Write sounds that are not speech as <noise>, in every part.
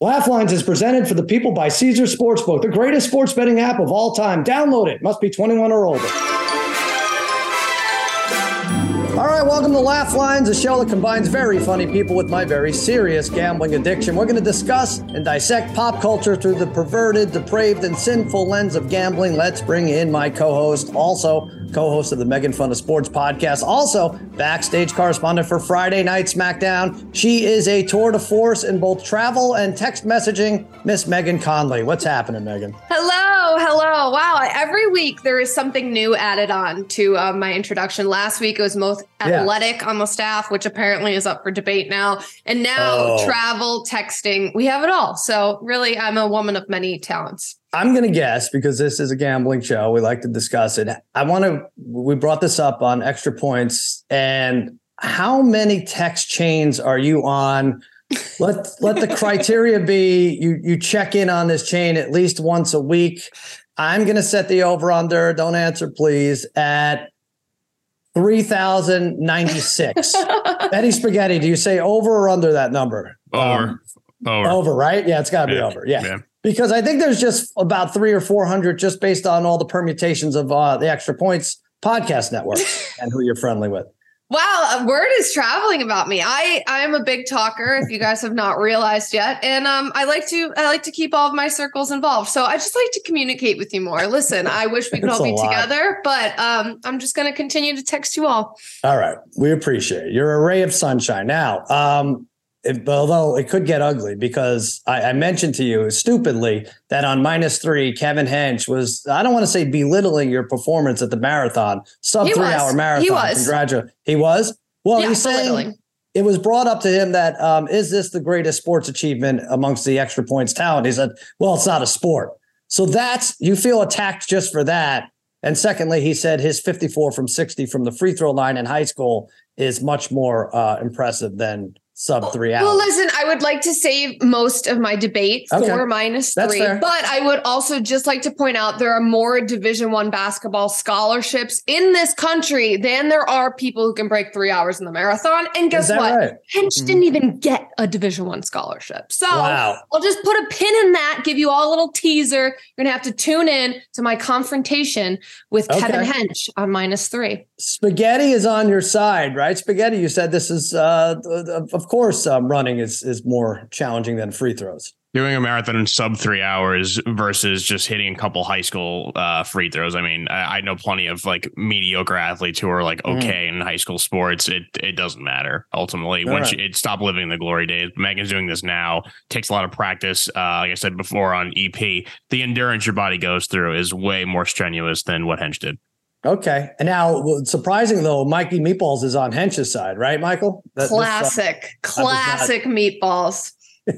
Laugh Lines is presented for the people by Caesar Sportsbook, the greatest sports betting app of all time. Download it. Must be 21 or older. All right, welcome to Laugh Lines, a show that combines very funny people with my very serious gambling addiction. We're going to discuss and dissect pop culture through the perverted, depraved, and sinful lens of gambling. Let's bring in my co host, also co host of the Megan Fun of Sports podcast, also backstage correspondent for Friday Night SmackDown. She is a tour de force in both travel and text messaging, Miss Megan Connolly. What's happening, Megan? Hello, hello. Wow, every week there is something new added on to uh, my introduction. Last week it was most Yeah. athletic on the staff, which apparently is up for debate now. And now Oh. travel, texting, we have it all. So really, I'm a woman of many talents. I'm going to guess because this is a gambling show. We like to discuss it. I want to, we brought this up on extra points. And how many text chains are you on? Let let the criteria be you you check in on this chain at least once a week. I'm going to set the over under. Don't answer, please. At three thousand ninety six. <laughs> Betty Spaghetti, do you say over or under that number? Over. Um, over. over, right? Yeah, it's got to be Yeah, over. Yeah. yeah. Because I think there's just about three or 400 just based on all the permutations of uh, the extra points podcast network <laughs> and who you're friendly with. Wow, a word is traveling about me. I I am a big talker, if you guys have not realized yet, and um, I like to I like to keep all of my circles involved. So I just like to communicate with you more. Listen, I wish we could <laughs> all be lot. together, but um, I'm just going to continue to text you all. All right. We appreciate it. You're a ray of sunshine. Now, um, it, although it could get ugly because I, I mentioned to you stupidly that on minus three, Kevin Hench was, I don't want to say belittling your performance at the marathon, sub He three was. hour marathon. He was. Congratulations. He was? Well, Yeah, he's saying it was brought up to him that um, is this the greatest sports achievement amongst the extra points talent? He said, well, it's not a sport. So that's you feel attacked just for that. And secondly, he said his 54 from 60 from the free throw line in high school is much more uh, impressive than sub three hours. Well, listen, I would like to save most of my debate Okay. for minus three, but I would also just like to point out there are more Division One basketball scholarships in this country than there are people who can break three hours in the marathon. And guess what? right? Hench Mhm. didn't even get a Division One scholarship. So Wow. I'll just put a pin in that, give you all a little teaser. You're gonna have to tune in to my confrontation with Kevin Okay. Hench on minus three. Spaghetti is on your side, right? Spaghetti, you said this is, uh, of of course, um, running is, is more challenging than free throws. Doing a marathon in sub three hours versus just hitting a couple high school uh, free throws. I mean, I, I know plenty of like mediocre athletes who are like Mhm. okay in high school sports. It it doesn't matter ultimately. All Once right. you it stop living the glory days. Megan's doing this now. Takes a lot of practice. Uh, like I said before on EP, the endurance your body goes through is way more strenuous than what Hench did. Okay. And now, surprising though, Mikey Meatballs is on Hench's side, right, Michael? That- this, uh, Classic, not- classic meatballs. <laughs>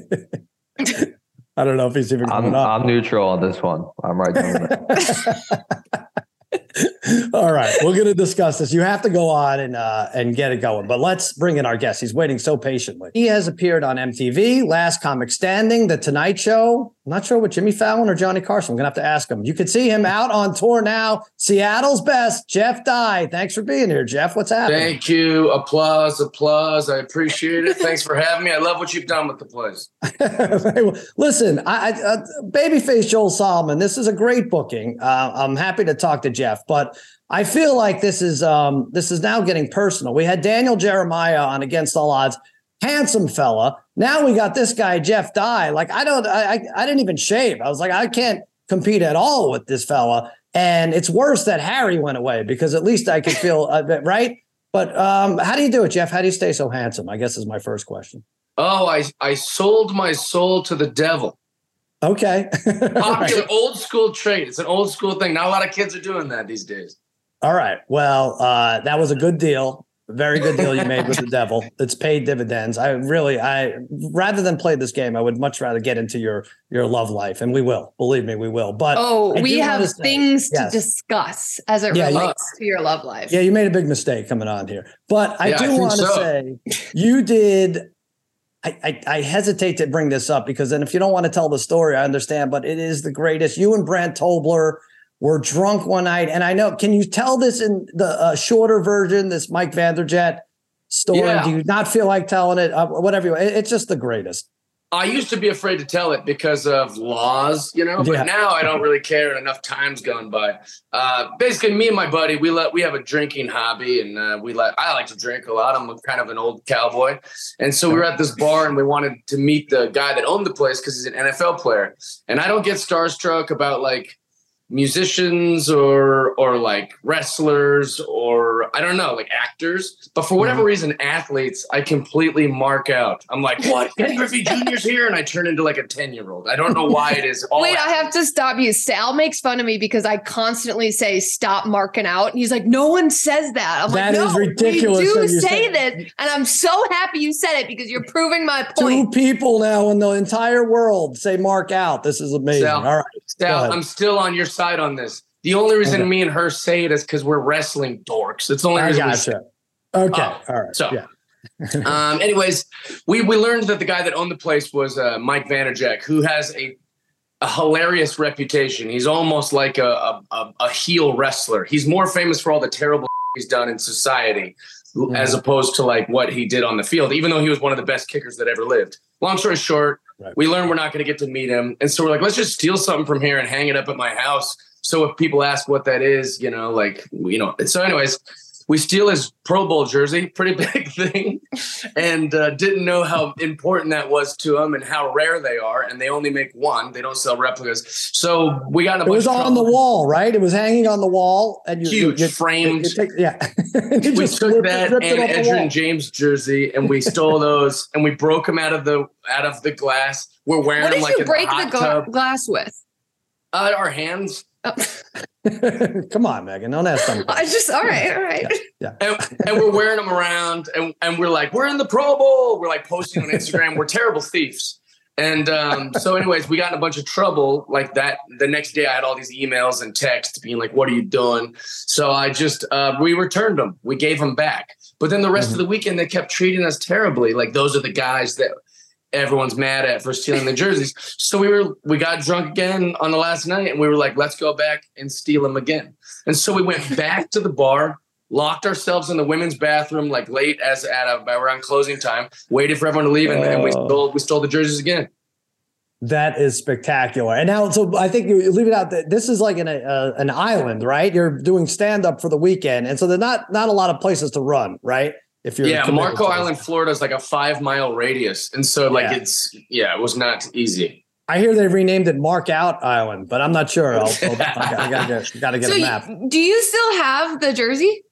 I don't know if he's even I'm, up. I'm neutral on this one. I'm right there. <laughs> <laughs> <laughs> All right, we're going to discuss this. You have to go on and uh, and get it going, but let's bring in our guest. He's waiting so patiently. He has appeared on MTV, Last Comic Standing, The Tonight Show. I'm not sure with Jimmy Fallon or Johnny Carson. I'm going to have to ask him. You can see him out on tour now. Seattle's best, Jeff Dye. Thanks for being here, Jeff. What's happening? Thank you. Applause, applause. I appreciate it. Thanks for having me. I love what you've done with the place. <laughs> Listen, I, I, uh, babyface Joel Solomon. This is a great booking. Uh, I'm happy to talk to Jeff, but I feel like this is um, this is now getting personal. We had Daniel Jeremiah on Against All Odds, handsome fella. Now we got this guy Jeff Dye. Like I don't, I, I, I didn't even shave. I was like, I can't compete at all with this fella. And it's worse that Harry went away because at least I could feel bit right. But um, how do you do it, Jeff? How do you stay so handsome? I guess is my first question. Oh, I, I sold my soul to the devil. Okay. <laughs> All right. Popular old school trade. It's an old school thing. Not a lot of kids are doing that these days. All right. Well, uh, that was a good deal. A very good deal you made with the devil. <laughs> It's paid dividends. I really, I rather than play this game, I would much rather get into your your love life, and we will. Believe me, we will. But Oh, I we have wanna say- things yes. to discuss as it Yeah, you- relates to your love life. yeah, you made a big mistake coming on here. But I Yeah, do want to so. say you did. I, I, I hesitate to bring this up because then if you don't want to tell the story, I understand. But it is the greatest. You and Brant Tobler were drunk one night, and I know. Can you tell this in the uh, shorter version? This Mike Vanderjagt story. Yeah. Do you not feel like telling it? Uh, whatever. You, it- it's just the greatest. I used to be afraid to tell it because of laws, you know, but Yeah. now I don't really care. and Enough time's gone by. Uh, basically, me and my buddy, we let we have a drinking hobby, and uh, we let I like to drink a lot. I'm kind of an old cowboy, and so we were at this bar, and we wanted to meet the guy that owned the place because he's an NFL player, and I don't get starstruck about like musicians or or like wrestlers or I don't know like actors but for whatever mm-hmm. reason athletes I completely mark out I'm like what Ken Griffey Jr.'s here and I turn into like a 10 year old I don't know why it is all Wait, I have to stop you. Sal makes fun of me because I constantly say stop marking out. And he's like, no one says that. I'm That like, is no, ridiculous we do say said- this. And I'm so happy you said it because you're proving my Two people now in the entire world say mark out. This is amazing. Sal, All right. Go Sal. I'm still on your side on this the only reason Okay. me and her say it is because we're wrestling dorks it's the only I reason we say gotcha. Okay. Oh, All right. so- yeah. <laughs> um, anyways, we we learned that the guy that owned the place was uh, Mike Vanderjagt, who has a a hilarious reputation. He's almost like a, a a a heel wrestler. He's more famous for all the terrible <laughs> he's done in society, as opposed to like what he did on the field. Even though he was one of the best kickers that ever lived. Long story short, Right. we learned we're not going to get to meet him, and so we're like, let's just steal something from here and hang it up at my house. So if people ask what that is, you know, like you know. So, anyways, we steal his Pro Bowl jersey, pretty <laughs> big thing, and uh, didn't know how important that was to him and how rare they are. And they only make one; they don't sell replicas. So we got a It bunch was of on the wall, right? It was hanging on the wall, and you Huge, you, you, framed. you take- yeah. <laughs> You We just took it- that ripped it and off the Edgerrin wall. James jersey, and we stole <laughs> those, and we broke them out of the out of the glass. We're wearing What them did like you break the the hot tub. glass with? Uh, our hands. Oh, <laughs> Come on, Megan. Don't ask something. <laughs> I just, all right, all right. and, and we're wearing them around and, and we're like we're in the pro bowl. We're like posting on <laughs> instagram. We're terrible thieves. And um, so anyways we got in a bunch of trouble like that the next day i had all these emails and texts being like what are you doing? So i just uh, we returned them. We gave them back. But then the rest of the weekend they kept treating us terribly. Like those are the guys that everyone's mad at for stealing the jerseys so we were we got drunk again on the last night and we were like let's go back and steal them again and so we went back to the bar locked ourselves in the women's bathroom like late as at a, around closing time, waited for everyone to leave, and, and we Oh. stole we stole the jerseys again. That is spectacular. And now, so I think you leave it out that this is like an uh, an island, right? You're doing stand up for the weekend, and so there's not not a lot of places to run, right? If you're Yeah, committed Marco. Island, Florida is like a five mile radius, and so like Yeah. it's yeah, it was not easy. I hear they renamed it Mark Out Island, but I'm not sure. I'll, I'll, <laughs> I gotta, gotta get, gotta get So, a map. you- do you still have the jersey?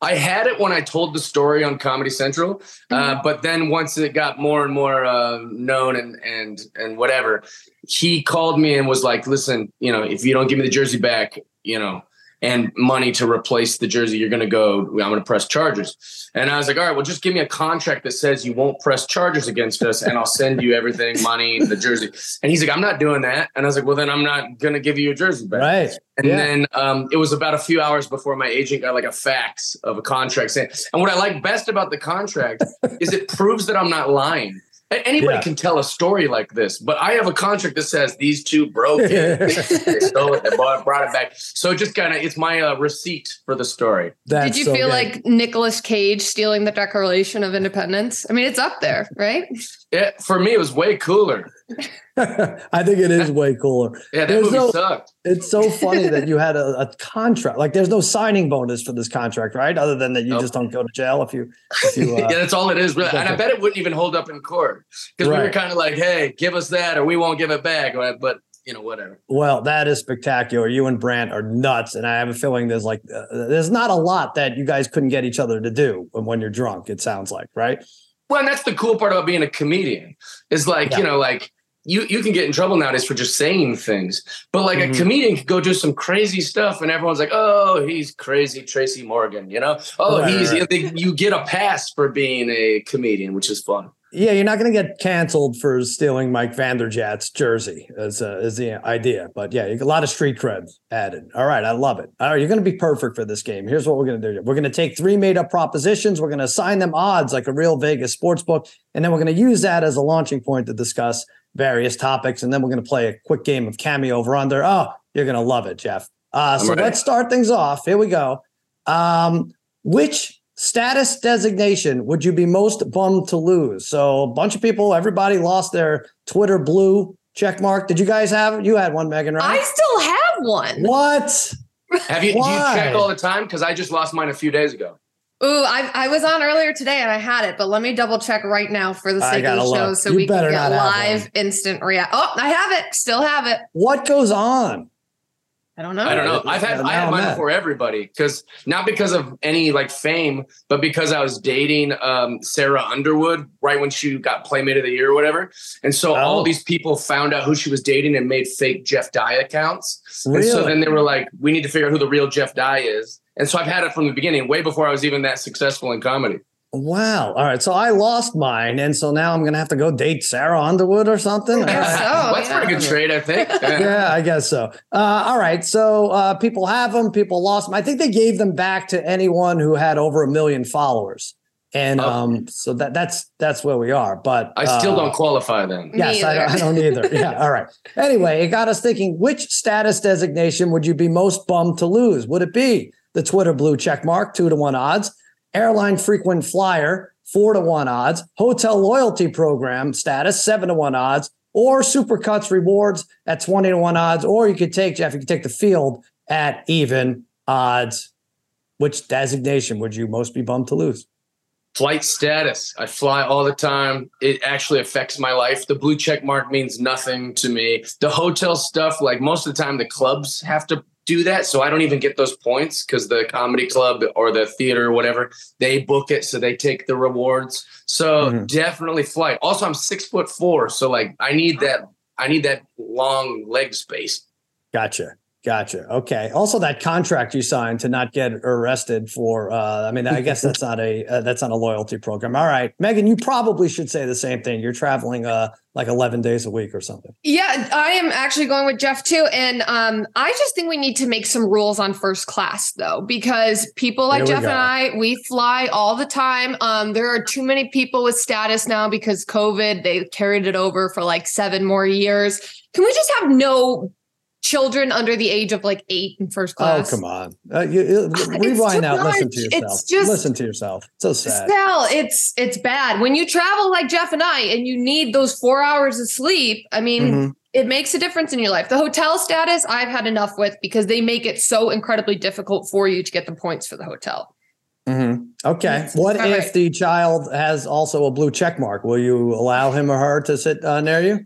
I had it when I told the story on Comedy Central, uh, but then once it got more and more uh, known and and and whatever, he called me and was like, "Listen, you know, if you don't give me the jersey back, you know, and money to replace the jersey, you're gonna go. I'm gonna press charges." And I was like, "All right, well, just give me a contract that says you won't press charges against us, and I'll send you everything, <laughs> money, the jersey." And he's like, "I'm not doing that." And I was like, "Well, then I'm not gonna give you a jersey back." Right. And Yeah. then um, it was about a few hours before my agent got like a fax of a contract saying. And what I like best about the contract <laughs> is it proves that I'm not lying. A- Anybody Yeah. can tell a story like this, but I have a contract that says these two broke it. <laughs> they stole it. They bought, brought it back. So just kind of it's my uh, receipt for the story. That's Did you so feel good. like Nicolas Cage stealing the Declaration of Independence? I mean, it's up there, right? Yeah, for me, it was way cooler. <laughs> I think it is way cooler. Yeah, that There's movie no- sucked. It's so <laughs> funny that you had a, a contract. Like, there's no signing bonus for this contract, right? Other than that, you Nope. just don't go to jail if you. If you <laughs> uh, yeah, that's all it is, really. And I bet it wouldn't even hold up in court because we were kind of like, "Hey, give us that, or we won't give it back." But you know, whatever. Well, that is spectacular. You and Brant are nuts, and I have a feeling there's like uh, there's not a lot that you guys couldn't get each other to do when, when you're drunk. It sounds like, right? Well, and that's the cool part about being a comedian is like, Yeah. you know, like you, you can get in trouble nowadays for just saying things, but like Mhm. a comedian could go do some crazy stuff and everyone's like, oh, he's crazy Tracy Morgan, you know? Oh, Right, he's, right. they- you get a pass for being a comedian, which is fun. Yeah, you're not going to get canceled for stealing Mike Vanderjagt's jersey. Is uh, is the idea? But yeah, a lot of street cred added. All right, I love it. All right, you're going to be perfect for this game. Here's what we're going to do. We're going to take three made up propositions. We're going to assign them odds like a real Vegas sports book, and then we're going to use that as a launching point to discuss various topics. And then we're going to play a quick game of cameo over under. Oh, you're going to love it, Jeff. Uh, so let's start things off. Here we go. Um, which status designation would you be most bummed to lose? So a bunch of people, everybody lost their Twitter blue check mark. Did you guys have you had one, Megan, right? I still have one. what? Have you, do you check all the time? Because I just lost mine a few days ago. Ooh, I, I was on earlier today and I had it, but let me double check right now for the sake of the gotta show look. so You we can better get live instant react. Oh, I have it. Still have it. What goes on? I don't know. I don't know. I've had now I had I'm mine mad. before everybody because not because of any like fame, but because I was dating um, Sarah Underwood right when she got Playmate of the Year or whatever, and so Oh. all these people found out who she was dating and made fake Jeff Dye accounts, and so then they were like, "We need to figure out who the real Jeff Dye is." And so I've had it from the beginning, way before I was even that successful in comedy. Wow. All right. So I lost mine, and so now I'm gonna have to go date Sarah Underwood or something. guess so. That's a yeah. pretty good trade, I think. <laughs> Yeah. yeah, I guess so. Uh, all right. So uh, people have them. People lost them. I think they gave them back to anyone who had over a million followers, and Oh. um, so that that's that's where we are. But I still uh, don't qualify then. Yes, I, either. I don't either. <laughs> Yeah. All right. Anyway, it got us thinking: which status designation would you be most bummed to lose? Would it be the Twitter blue check mark, two to one odds, airline frequent flyer, four to one odds, hotel loyalty program status, seven to one odds, or Supercuts rewards at 20 to one odds, or you could take, Jeff, you could take the field at even odds. Which designation would you most be bummed to lose? Flight status. I fly all the time. It actually affects my life. The blue check mark means nothing to me. The hotel stuff, like most of the time, the clubs have to do that. So I don't even get those points because the comedy club or the theater or whatever, they book it. So they take the rewards. So Mhm. definitely flight. Also, I'm six foot four. So like I need that, I need that long leg space. Gotcha. Gotcha. Okay. Also, that contract you signed to not get arrested for. Uh, I mean, I guess that's not a uh, that's not a loyalty program. All right, Megan, you probably should say the same thing. You're traveling uh, like 11 days a week or something. Yeah, I am actually going with Jeff too. And um, I just think we need to make some rules on first class though, because people like Jeff go. and I, we fly all the time. Um, there are too many people with status now because COVID, they carried it over for like seven more years. Can we just have no children under the age of like eight in first class? Oh, come on. Uh, you, you- rewind out. Listen to It's yourself. just- listen to yourself. So sad. Sal, it's it's bad when you travel like Jeff and I, and you need those four hours of sleep. I mean, Mhm. it makes a difference in your life. The hotel status, I've had enough with because they make it so incredibly difficult for you to get the points for the hotel. Mhm. Okay. What all if right. the child has also a blue check mark? Will you allow him or her to sit uh, near you?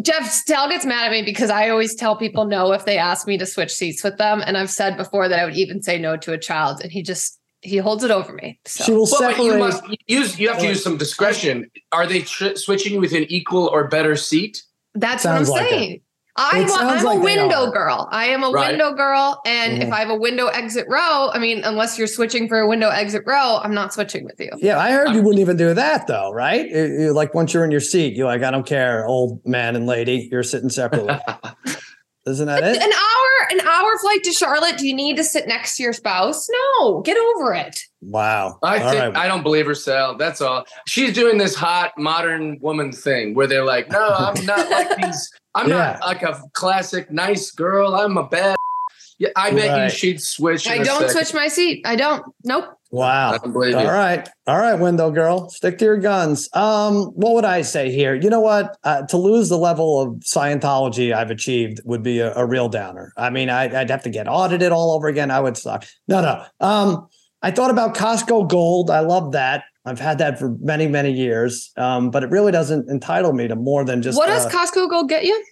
Jeff Sal gets mad at me because I always tell people no if they ask me to switch seats with them, and I've said before that I would even say no to a child, and he just he holds it over me. So. She will Well, separate. you must use. You have to use some discretion. Are they tr- switching with an equal or better seat? That's Sounds what I'm like it. saying. I It want, sounds I'm like a window girl. I am a Right. window girl. And Mhm. if I have a window exit row, I mean, unless you're switching for a window exit row, I'm not switching with you. Yeah, I heard you wouldn't even do that though, right? You, you- like once you're in your seat, you're like, I don't care, old man and lady, you're sitting separately. <laughs> Isn't that it? An hour, an hour flight to Charlotte. Do you need to sit next to your spouse? No, get over it. Wow. I All think right. I don't believe her, Sal. That's all. She's doing this hot modern woman thing where they're like, "No, I'm not like <laughs> these. I'm Yeah. not like a classic nice girl. I'm a bad." <laughs> Yeah, I bet Right. you she'd switch. I don't second. switch my seat. I don't. Nope. Wow. I don't believe All you. right. All right, window girl. Stick to your guns. Um, what would I say here? You know what? Uh, to lose the level of Scientology I've achieved would be a, a real downer. I mean, I'd, I'd have to get audited all over again. I would suck. No, no. Um, I thought about Costco Gold. I love that. I've had that for many, many years. Um, but it really doesn't entitle me to more than just what does uh, Costco Gold get you?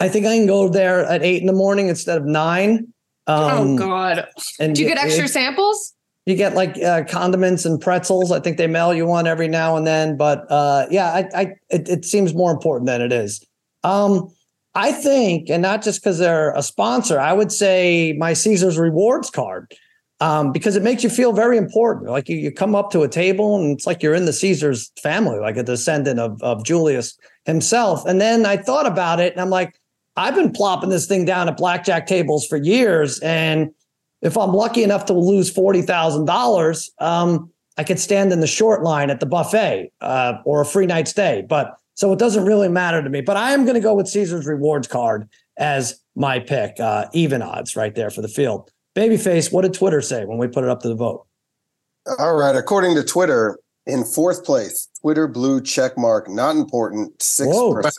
I think I can go there at eight in the morning instead of nine. Um, oh God. And Do you get it- extra samples? you get like uh, condiments and pretzels. I think they mail you one every now and then, but uh, yeah, I, I it, it seems more important than it is. Um, I think, and not just because they're a sponsor, I would say my Caesar's rewards card um, because it makes you feel very important. Like you, you come up to a table and it's like you're in the Caesar's family, like a descendant of of Julius himself. And then I thought about it, and I'm like, I've been plopping this thing down at blackjack tables for years, and if I'm lucky enough to lose forty thousand dollars, um, I could stand in the short line at the buffet uh, or a free night stay. But so it doesn't really matter to me. But I am going to go with Caesar's rewards card as my pick, uh, even odds right there for the field. Babyface, what did Twitter say when we put it up to the vote? All right. According to Twitter, in fourth place, Twitter blue check mark, not important, 6%.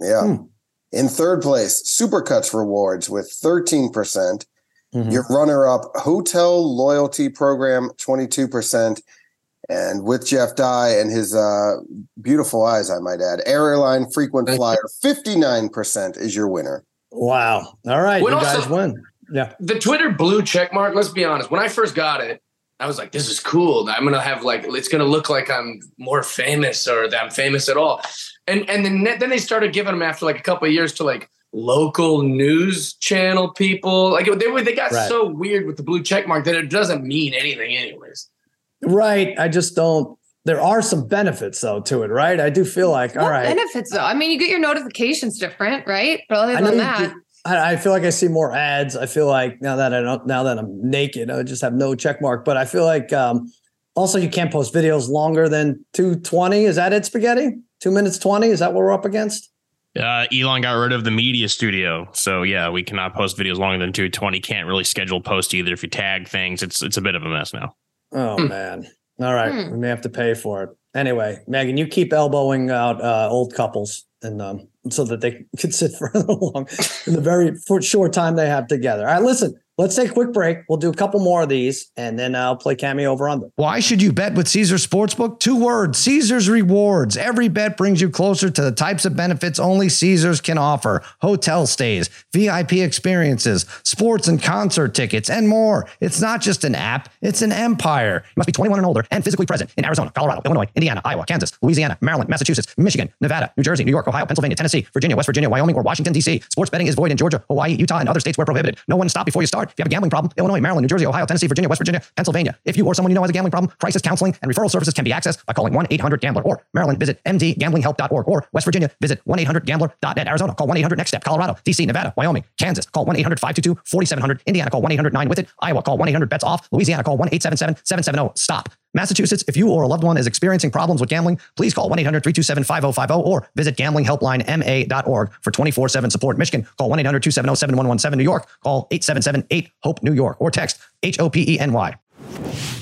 Yeah. Hmm. In third place, Supercuts Rewards with 13%. percent mm hmm Your runner up, Hotel Loyalty Program, 22%. And with Jeff Dye and his uh, beautiful eyes, I might add, Airline Frequent Flyer, 59% is your winner. Wow. All right. When you also, guys win. Yeah. The Twitter blue check mark, let's be honest, when I first got it, I was like, this is cool. I'm gonna have like it's gonna look like I'm more famous or that I'm famous at all. And and then then they started giving them after like a couple of years to like local news channel people. Like they were they got right. so weird with the blue check mark that it doesn't mean anything anyways. Right. I just don't there are some benefits though to it, right? I do feel like what all right. Benefits though. I mean, you get your notifications different, right? But other than that. I, feel like I see more ads. I feel like now that I don't, now that I'm naked, I just have no check mark. But I feel like um, also you can't post videos longer than 220. Is that it, spaghetti? Two minutes 20? Is that what we're up against? Uh, Elon got rid of the media studio, so yeah, we cannot post videos longer than 220. Can't really schedule post either. If you tag things, it's it's a bit of a mess now. Oh hmm. man! All right, hmm. we may have to pay for it anyway. Megan, you keep elbowing out uh, old couples and um, so that they <laughs> could sit <laughs> further along in the very short time they have together. All right, listen, Let's take a quick break. We'll do a couple more of these and then I'll play cameo over under. Why should you bet with Caesars Sportsbook? Two words Caesars Rewards. Every bet brings you closer to the types of benefits only Caesars can offer hotel stays, VIP experiences, sports and concert tickets, and more. It's not just an app, it's an empire. You must be 21 and older and physically present in Arizona, Colorado, Illinois, Indiana, Iowa, Kansas, Louisiana, Maryland, Massachusetts, Michigan, Nevada, New Jersey, New York, Ohio, Pennsylvania, Tennessee, Virginia, West Virginia, Wyoming, or Washington, D.C. Sports betting is void in Georgia, Hawaii, Utah, and other states where prohibited. No one stop before you start. If you have a gambling problem, Illinois, Maryland, New Jersey, Ohio, Tennessee, Virginia, West Virginia, Pennsylvania. If you or someone you know has a gambling problem, crisis counseling and referral services can be accessed by calling 1-800-GAMBLER or Maryland, visit mdgamblinghelp.org or West Virginia, visit 1-800-GAMBLER.net. Arizona, call 1-800-NEXT STEP. Colorado, DC, Nevada, Wyoming, Kansas, call 1-800-522-4700. Indiana, call 1-800-9-WITH-IT. Iowa, call 1-800-BETS-OFF. Louisiana, call 1-877-770-STOP. Massachusetts, if you or a loved one is experiencing problems with gambling, please call 1-800-327-5050 or visit gamblinghelplinema.org for 24-7 support. Michigan, call 1-800-270-7117. New York, call 877-8-HOPE-NEW York or text H-O-P-E-N-Y.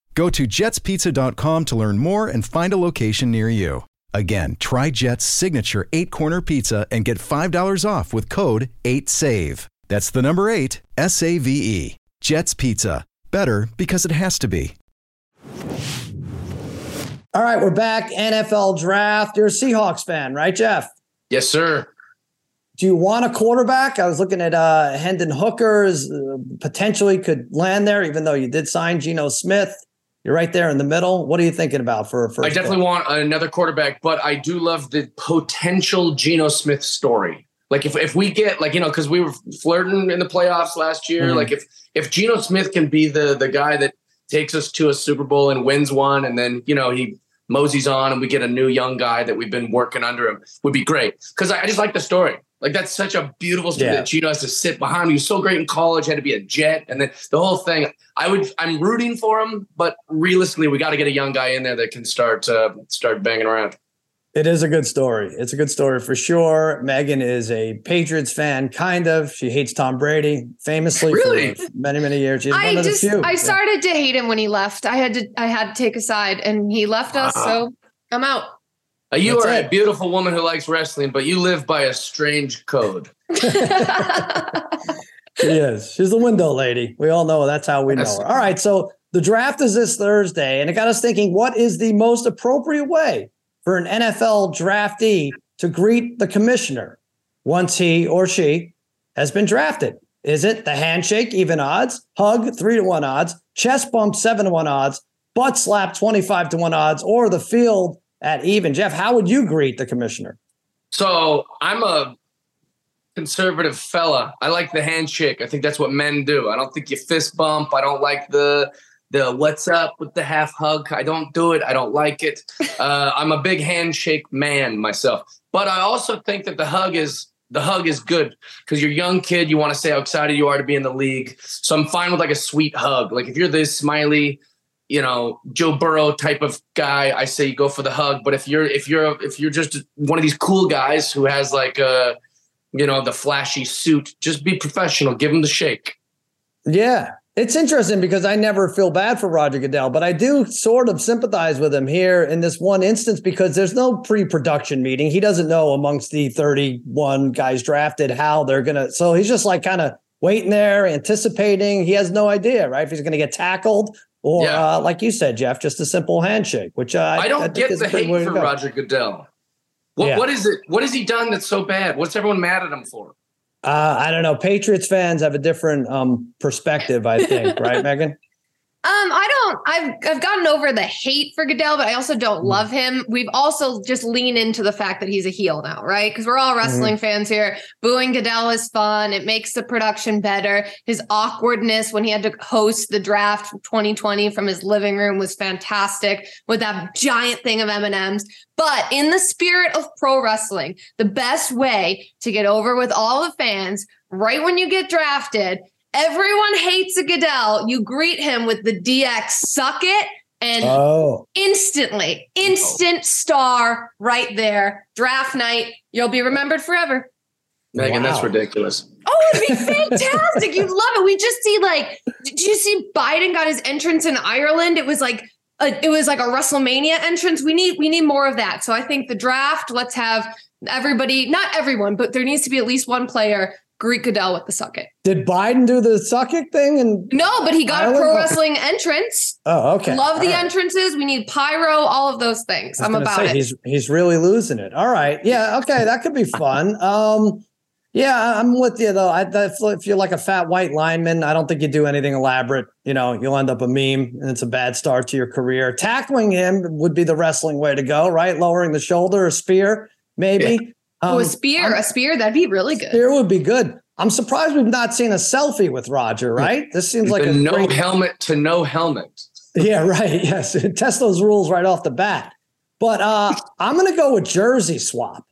Go to jetspizza.com to learn more and find a location near you. Again, try Jet's signature eight corner pizza and get $5 off with code 8SAVE. That's the number eight, S A V E. Jet's Pizza. Better because it has to be. All right, we're back. NFL draft. You're a Seahawks fan, right, Jeff? Yes, sir. Do you want a quarterback? I was looking at uh, Hendon Hooker's uh, potentially could land there, even though you did sign Geno Smith. You're right there in the middle. What are you thinking about for a first? I definitely pick? want another quarterback, but I do love the potential Geno Smith story. Like if, if we get like you know because we were flirting in the playoffs last year. Mm-hmm. Like if if Geno Smith can be the the guy that takes us to a Super Bowl and wins one, and then you know he moseys on and we get a new young guy that we've been working under him would be great because I, I, just like the story. Like that's such a beautiful story yeah. that Geno has to sit behind. He was so great in college, had to be a jet, and then the whole thing. I would, I'm rooting for him, but realistically, we got to get a young guy in there that can start uh, start banging around. It is a good story. It's a good story for sure. Megan is a Patriots fan, kind of. She hates Tom Brady, famously really? for many, many years. She's I just, I started yeah. to hate him when he left. I had to, I had to take a side, and he left us, so I'm out. You That's are it. a beautiful woman who likes wrestling, but you live by a strange code. <laughs> she is. She's the window lady. We all know that's how we know her. All right. So the draft is this Thursday, and it got us thinking what is the most appropriate way for an NFL draftee to greet the commissioner once he or she has been drafted? Is it the handshake, even odds, hug, three to one odds, chest bump, seven to one odds, butt slap, 25 to one odds, or the field at even? Jeff, how would you greet the commissioner? So I'm a conservative fella. I like the handshake. I think that's what men do. I don't think you fist bump. I don't like the the what's up with the half hug. I don't do it. I don't like it. <laughs> Uh, I'm a big handshake man myself. But I also think that the hug is the hug is good because you're a young kid. You want to say how excited you are to be in the league. So I'm fine with like a sweet hug. Like if you're this smiley, you know, Joe Burrow type of guy, I say go for the hug. But if you're if you're if you're just one of these cool guys who has like a you know the flashy suit, just be professional. Give him the shake. Yeah, it's interesting because I never feel bad for Roger Goodell, but I do sort of sympathize with him here in this one instance because there's no pre-production meeting. He doesn't know amongst the 31 guys drafted how they're gonna. So he's just like kind of waiting there, anticipating. He has no idea, right? If he's going to get tackled or, yeah. uh, like you said, Jeff, just a simple handshake. Which uh, I don't I get the hate for Roger Goodell. What yeah. what is it? What has he done that's so bad? What's everyone mad at him for? Uh, I don't know. Patriots fans have a different um, perspective, I think, right, <laughs> Megan? Um, I don't. I've I've gotten over the hate for Goodell, but I also don't mm-hmm. love him. We've also just lean into the fact that he's a heel now, right? Because we're all wrestling mm-hmm. fans here. Booing Goodell is fun. It makes the production better. His awkwardness when he had to host the draft 2020 from his living room was fantastic with that giant thing of M and M's. But in the spirit of pro wrestling, the best way to get over with all the fans right when you get drafted Everyone hates a Goodell. You greet him with the DX suck it and oh. instantly, instant star right there. Draft night, you'll be remembered forever. Megan, wow. that's ridiculous. Oh, it'd be fantastic. You'd love it. We just see like, did you see Biden got his entrance in Ireland? It was like a, it was like a WrestleMania entrance. We need we need more of that. So I think the draft. Let's have everybody, not everyone, but there needs to be at least one player Greek Goodell with the suck it. Did Biden do the suck it thing? And no, but he got Ireland? a pro wrestling entrance. Oh, okay. Love all the right. entrances. We need pyro, all of those things. I'm about say, it. He's he's really losing it. All right. Yeah. Okay. That could be fun. Um, yeah, I'm with you though. I, if you're like a fat white lineman, I don't think you do anything elaborate. You know, you'll end up a meme, and it's a bad start to your career. Tackling him would be the wrestling way to go, right? Lowering the shoulder, a spear, maybe. Yeah. Um, oh, a spear, I'm, a spear, that'd be really good. Spear would be good. I'm surprised we've not seen a selfie with Roger, right? This seems like a no great... helmet to no helmet. Yeah, <laughs> right. Yes. <laughs> Test those rules right off the bat. But uh, <laughs> I'm going to go with jersey swap.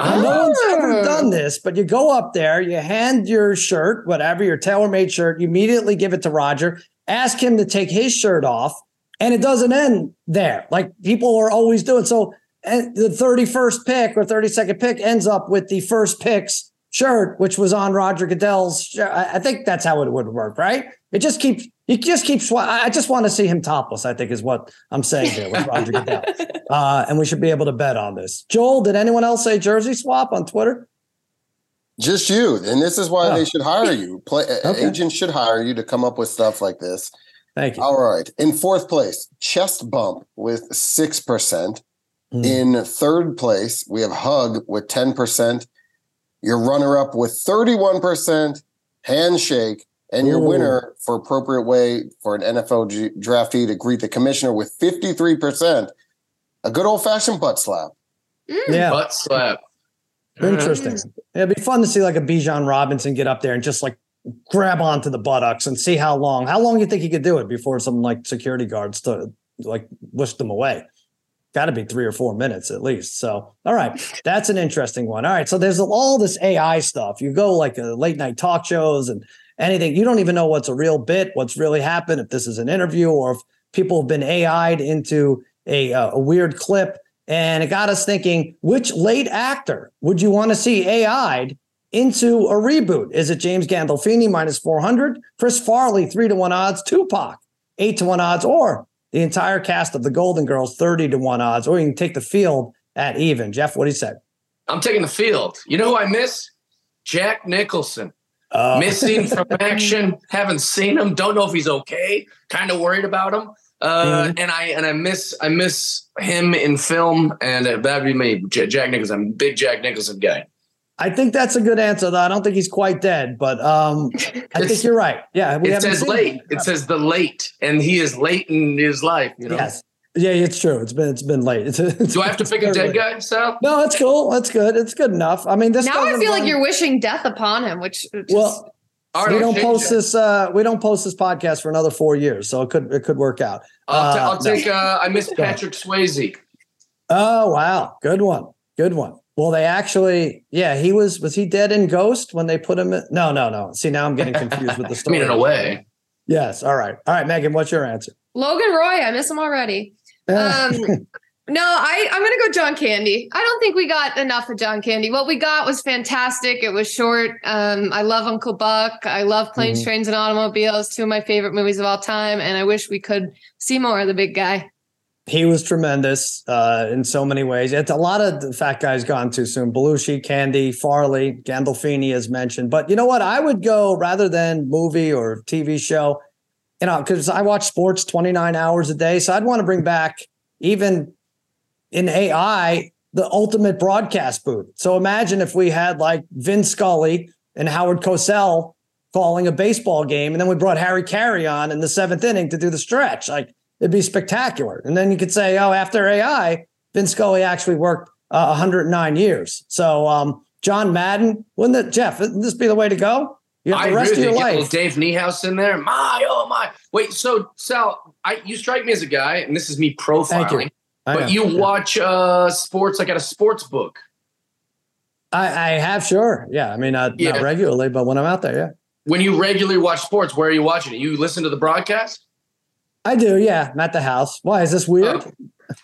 Oh. No one's ever done this, but you go up there, you hand your shirt, whatever, your tailor made shirt, you immediately give it to Roger, ask him to take his shirt off, and it doesn't end there. Like people are always doing. So and the 31st pick or 32nd pick ends up with the first pick's shirt, which was on Roger Goodell's. Shirt. I think that's how it would work, right? It just keeps you just keeps. I just want to see him topless. I think is what I'm saying here with Roger Goodell, <laughs> uh, and we should be able to bet on this. Joel, did anyone else say jersey swap on Twitter? Just you, and this is why oh. they should hire you. Play, okay. Agents should hire you to come up with stuff like this. Thank you. All right. In fourth place, chest bump with six percent. Mm. In third place, we have hug with ten percent. Your runner up with 31% handshake, and your Ooh. winner for appropriate way for an NFL G- draftee to greet the commissioner with 53%. A good old fashioned butt slap. Mm. Yeah. Butt slap. Interesting. It'd be fun to see like a Bijan Robinson get up there and just like grab onto the buttocks and see how long. How long you think he could do it before some like security guards to like whisk them away? Got to be three or four minutes at least. So, all right, that's an interesting one. All right, so there's all this AI stuff. You go like uh, late night talk shows and anything. You don't even know what's a real bit, what's really happened, if this is an interview or if people have been AI'd into a, uh, a weird clip. And it got us thinking, which late actor would you want to see AI'd into a reboot? Is it James Gandolfini minus 400, Chris Farley three to one odds, Tupac eight to one odds, or the entire cast of the Golden Girls 30 to 1 odds, or you can take the field at even. Jeff, what do you say? I'm taking the field. You know who I miss? Jack Nicholson. Uh, Missing from <laughs> action. Haven't seen him. Don't know if he's okay. Kind of worried about him. Uh, mm-hmm. and I and I miss I miss him in film, and that'd be me, Jack Nicholson. I'm a big Jack Nicholson guy. I think that's a good answer, though. I don't think he's quite dead, but um, I think you're right. Yeah, we it says late. Him. It says the late, and he is late in his life. You know? Yes. Yeah, it's true. It's been it's been late. It's, <laughs> it's Do I have to pick a dead late. guy, Sal? No, that's cool. That's good. It's good enough. I mean, this now I feel run. like you're wishing death upon him, which just... well, right, we don't post it. this. Uh, we don't post this podcast for another four years, so it could it could work out. I'll, t- I'll uh, take. No. Uh, I miss Patrick Swayze. Oh wow, good one. Good one. Well, they actually, yeah, he was was he dead in Ghost when they put him in? No, no, no. See, now I'm getting confused with the story. <laughs> I mean, in a way. Yes. All right. All right, Megan, what's your answer? Logan Roy. I miss him already. <laughs> Um, no, I, I'm going to go John Candy. I don't think we got enough of John Candy. What we got was fantastic. It was short. Um, I love Uncle Buck. I love Planes, mm-hmm. Trains, and Automobiles, two of my favorite movies of all time. And I wish we could see more of the big guy he was tremendous uh, in so many ways. It's a lot of the fat guys gone too soon. Belushi, Candy, Farley, Gandolfini, as mentioned. But you know what? I would go rather than movie or TV show, you know, because I watch sports 29 hours a day. So I'd want to bring back even in AI the ultimate broadcast booth. So imagine if we had like Vin Scully and Howard Cosell calling a baseball game, and then we brought Harry Caray on in the seventh inning to do the stretch. Like It'd be spectacular. And then you could say, oh, after AI, Vince Scully actually worked uh, 109 years. So, um, John Madden, wouldn't it, Jeff? Wouldn't this be the way to go? You have the I rest of your life. Dave Niehaus in there. My, oh my. Wait, so Sal, I, you strike me as a guy, and this is me profiling, you. but you yeah. watch uh, sports like at a sports book. I, I have, sure. Yeah. I mean, not, yeah. not regularly, but when I'm out there, yeah. When you regularly watch sports, where are you watching it? You listen to the broadcast? I do. Yeah, I'm at the house. Why is this weird? Uh,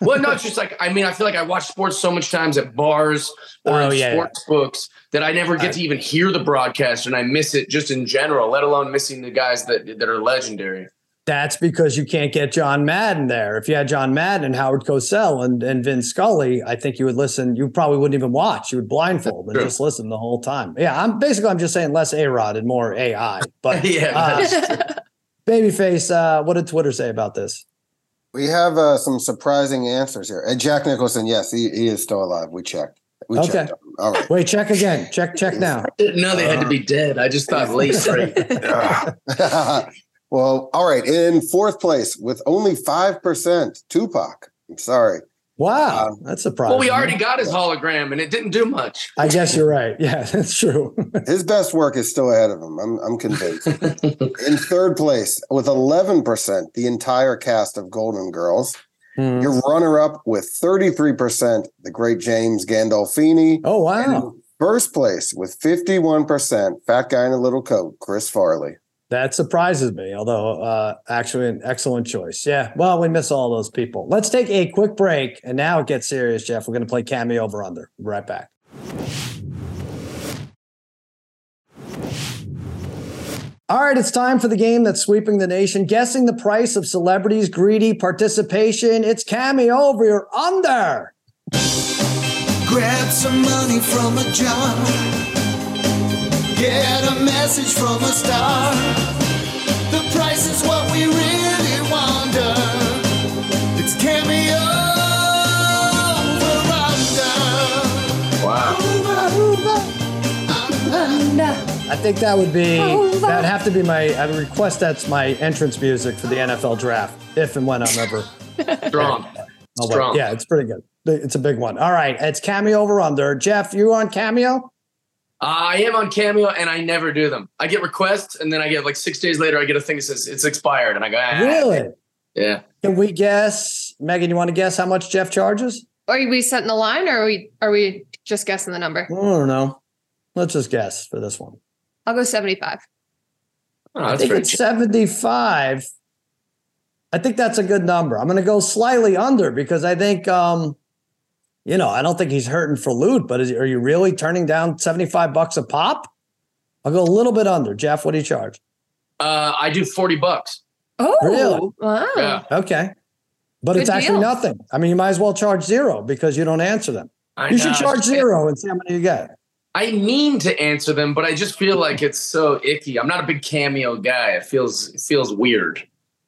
well, no, it's just like I mean, I feel like I watch sports so much times at bars or oh, in yeah, sports yeah. books that I never get to even hear the broadcast, and I miss it just in general. Let alone missing the guys that that are legendary. That's because you can't get John Madden there. If you had John Madden and Howard Cosell and, and Vin Scully, I think you would listen. You probably wouldn't even watch. You would blindfold and just listen the whole time. Yeah, I'm basically I'm just saying less A Rod and more AI. But <laughs> yeah, uh, Babyface, uh, what did Twitter say about this? We have uh, some surprising answers here. And Jack Nicholson, yes, he, he is still alive. We checked. We okay. Checked All right. Wait, check again. Check, check now. I didn't know they had to be uh, dead. I just thought late. <laughs> <laughs> well, all right. In fourth place with only 5%, Tupac. I'm sorry. Wow, um, that's surprising. Well, we already got his hologram, and it didn't do much. I guess you're right. <laughs> Yeah, that's true. <laughs> his best work is still ahead of him. I'm, I'm convinced. <laughs> In third place, with 11%, the entire cast of Golden Girls. Hmm. Your runner-up with 33%, the great James Gandolfini. Oh wow! First place with 51%, fat guy in a little coat, Chris Farley. That surprises me, although uh, actually an excellent choice. Yeah, well, we miss all those people. Let's take a quick break, and now it gets serious, Jeff. We're going to play Cameo over under. right back. All right, it's time for the game that's sweeping the nation. Guessing the price of celebrities' greedy participation. It's Cameo over your under. Grab some money from a jar Get a message from a star. The price is what we really wonder. It's cameo over under. Wow. I think that would be that would have to be my. I would request that's my entrance music for the NFL draft if and when I'm ever <laughs> strong. Oh, strong. Yeah, it's pretty good. It's a big one. All right, it's cameo over under. Jeff, you on cameo? I am on Cameo and I never do them. I get requests and then I get like six days later, I get a thing that says it's expired. And I go, ah. Really? Yeah. Can we guess, Megan, you want to guess how much Jeff charges? Are we setting the line or are we are we just guessing the number? I don't know. Let's just guess for this one. I'll go 75. Oh, I think it's 75. I think that's a good number. I'm going to go slightly under because I think um, you know, I don't think he's hurting for loot, but is, are you really turning down 75 bucks a pop? I'll go a little bit under. Jeff, what do you charge? Uh, I do 40 bucks. Oh, really? Wow. Yeah. Okay. But Good it's actually deal. nothing. I mean, you might as well charge zero because you don't answer them. I you know. should charge zero and see how many you get. I mean to answer them, but I just feel like it's so icky. I'm not a big cameo guy. It feels it feels weird.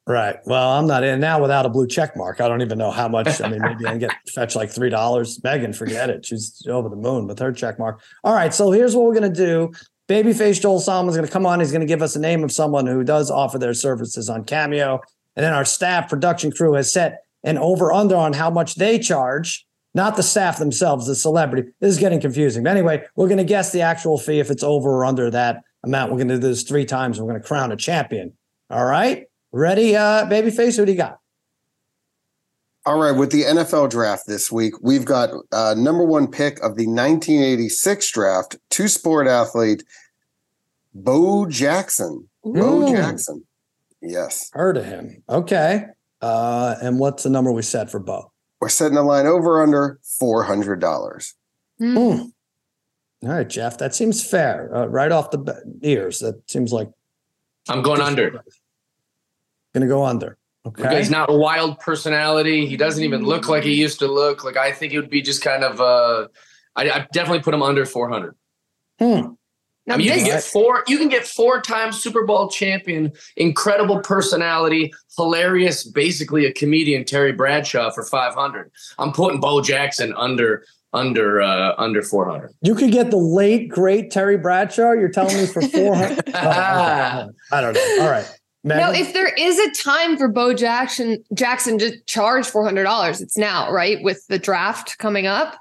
Right. Well, I'm not in now without a blue check mark. I don't even know how much. I mean, maybe I can get <laughs> fetch like three dollars. Megan, forget it. She's over the moon with her check mark. All right. So here's what we're gonna do. Babyface Joel Solomon's gonna come on. He's gonna give us a name of someone who does offer their services on Cameo, and then our staff production crew has set an over under on how much they charge. Not the staff themselves, the celebrity. This is getting confusing. But anyway, we're gonna guess the actual fee if it's over or under that amount. We're gonna do this three times. We're gonna crown a champion. All right. Ready, uh, babyface? Who do you got? All right, with the NFL draft this week, we've got uh, number one pick of the 1986 draft, two sport athlete, Bo Jackson. Bo Jackson. Yes. Heard of him. Okay. Uh, and what's the number we set for Bo? We're setting the line over under $400. Hmm. Mm. All right, Jeff. That seems fair. Uh, right off the ears. That seems like I'm going under. Gonna go under. Okay. He's not a wild personality. He doesn't even look like he used to look. Like I think it would be just kind of. Uh, I, I definitely put him under 400. Hmm. I mean, you can get four. You can get four-time Super Bowl champion, incredible personality, hilarious, basically a comedian, Terry Bradshaw for 500. I'm putting Bo Jackson under under uh, under 400. You could get the late great Terry Bradshaw. You're telling me for <laughs> four hundred? <laughs> I don't know. All right. No, if there is a time for Bo Jackson Jackson to charge four hundred dollars, it's now, right? With the draft coming up.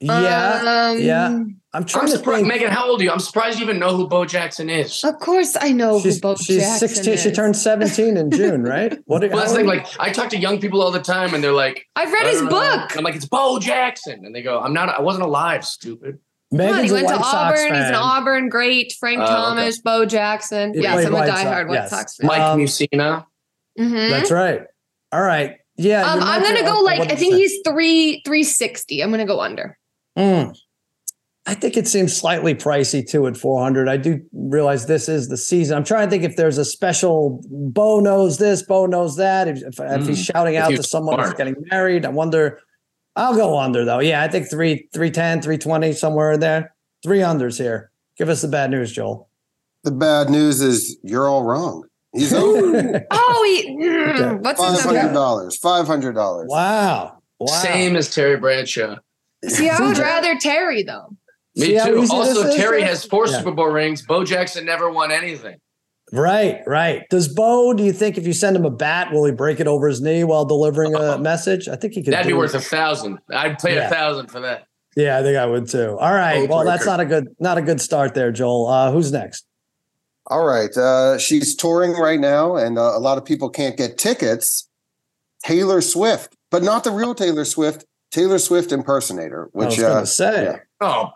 yeah, Um, yeah. I'm trying I'm to surprised, think. Megan. How old are you? I'm surprised you even know who Bo Jackson is. Of course, I know She's, who Bo she's Jackson 16. is. She turned 17 in June, right? <laughs> What? Well, that's how the thing. Like I talk to young people all the time, and they're like, I've read his don't know." book. I'm like, it's Bo Jackson, and they go, I'm not. I wasn't alive, stupid. Come on, he Megan's a went to White Sox Auburn. He's fan. an Auburn great. Frank Oh, okay. Thomas, Bo Jackson. He yes, played I'm a White Sox, diehard White yes. Sox fan. Mike Um, Mussina. Mhm. That's right. All right. Yeah. Um, I'm gonna gonna- go like what I think he's three three sixty. I'm gonna go under. Mm. I think it seems slightly pricey too at 400. I do realize this is the season. I'm trying to think if there's a special Bo knows this, Bo knows that. If, if, if he's Mm. shouting If out he's to someone who's getting married, I wonder. I'll go under though. Yeah, I think three, 310, 320, somewhere in there. Three unders here. Give us the bad news, Joel. The bad news is you're all wrong. He's <laughs> over. Oh, he, mm, what's his $500. $500. wow. Wow. Same as Terry Bradshaw. See, I would rather Terry though. Me See too. Also, this is, Terry has four Yeah. Super Bowl rings. Bo Jackson never won anything. Right, right. Does Bo, do you think if you send him a bat, will he break it over his knee while delivering a <laughs> message? I think he could. That'd be do- worth a thousand. I'd pay Yeah. a thousand for that. Yeah, I think I would too. All right. Bo Well, that's not a good not a good start there, Joel. Uh, who's next? All right. Uh, she's touring right now, and uh, a lot of people can't get tickets. Taylor Swift, but not the real Taylor Swift, Taylor Swift impersonator, I was which going uh, say. yeah. Oh,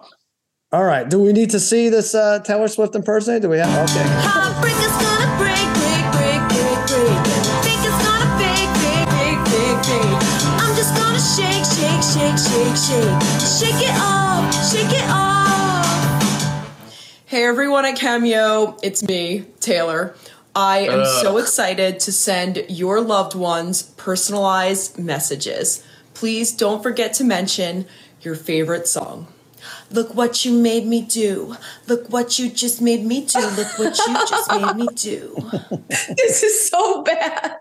All right. Do we need to see this uh, Taylor Swift impersonator? Do we have? Okay. Heartbreaker's gonna break, break, break, break, break. Think it's gonna break, break, break, break, break. I'm just gonna shake, shake, shake, shake, shake. Shake it off, shake it off. Hey everyone at Cameo, it's me, Taylor. I am Ugh. so excited to send your loved ones personalized messages. Please don't forget to mention your favorite song. Look what you made me do. Look what you just made me do. Look what you just made me do. <laughs> This is so bad.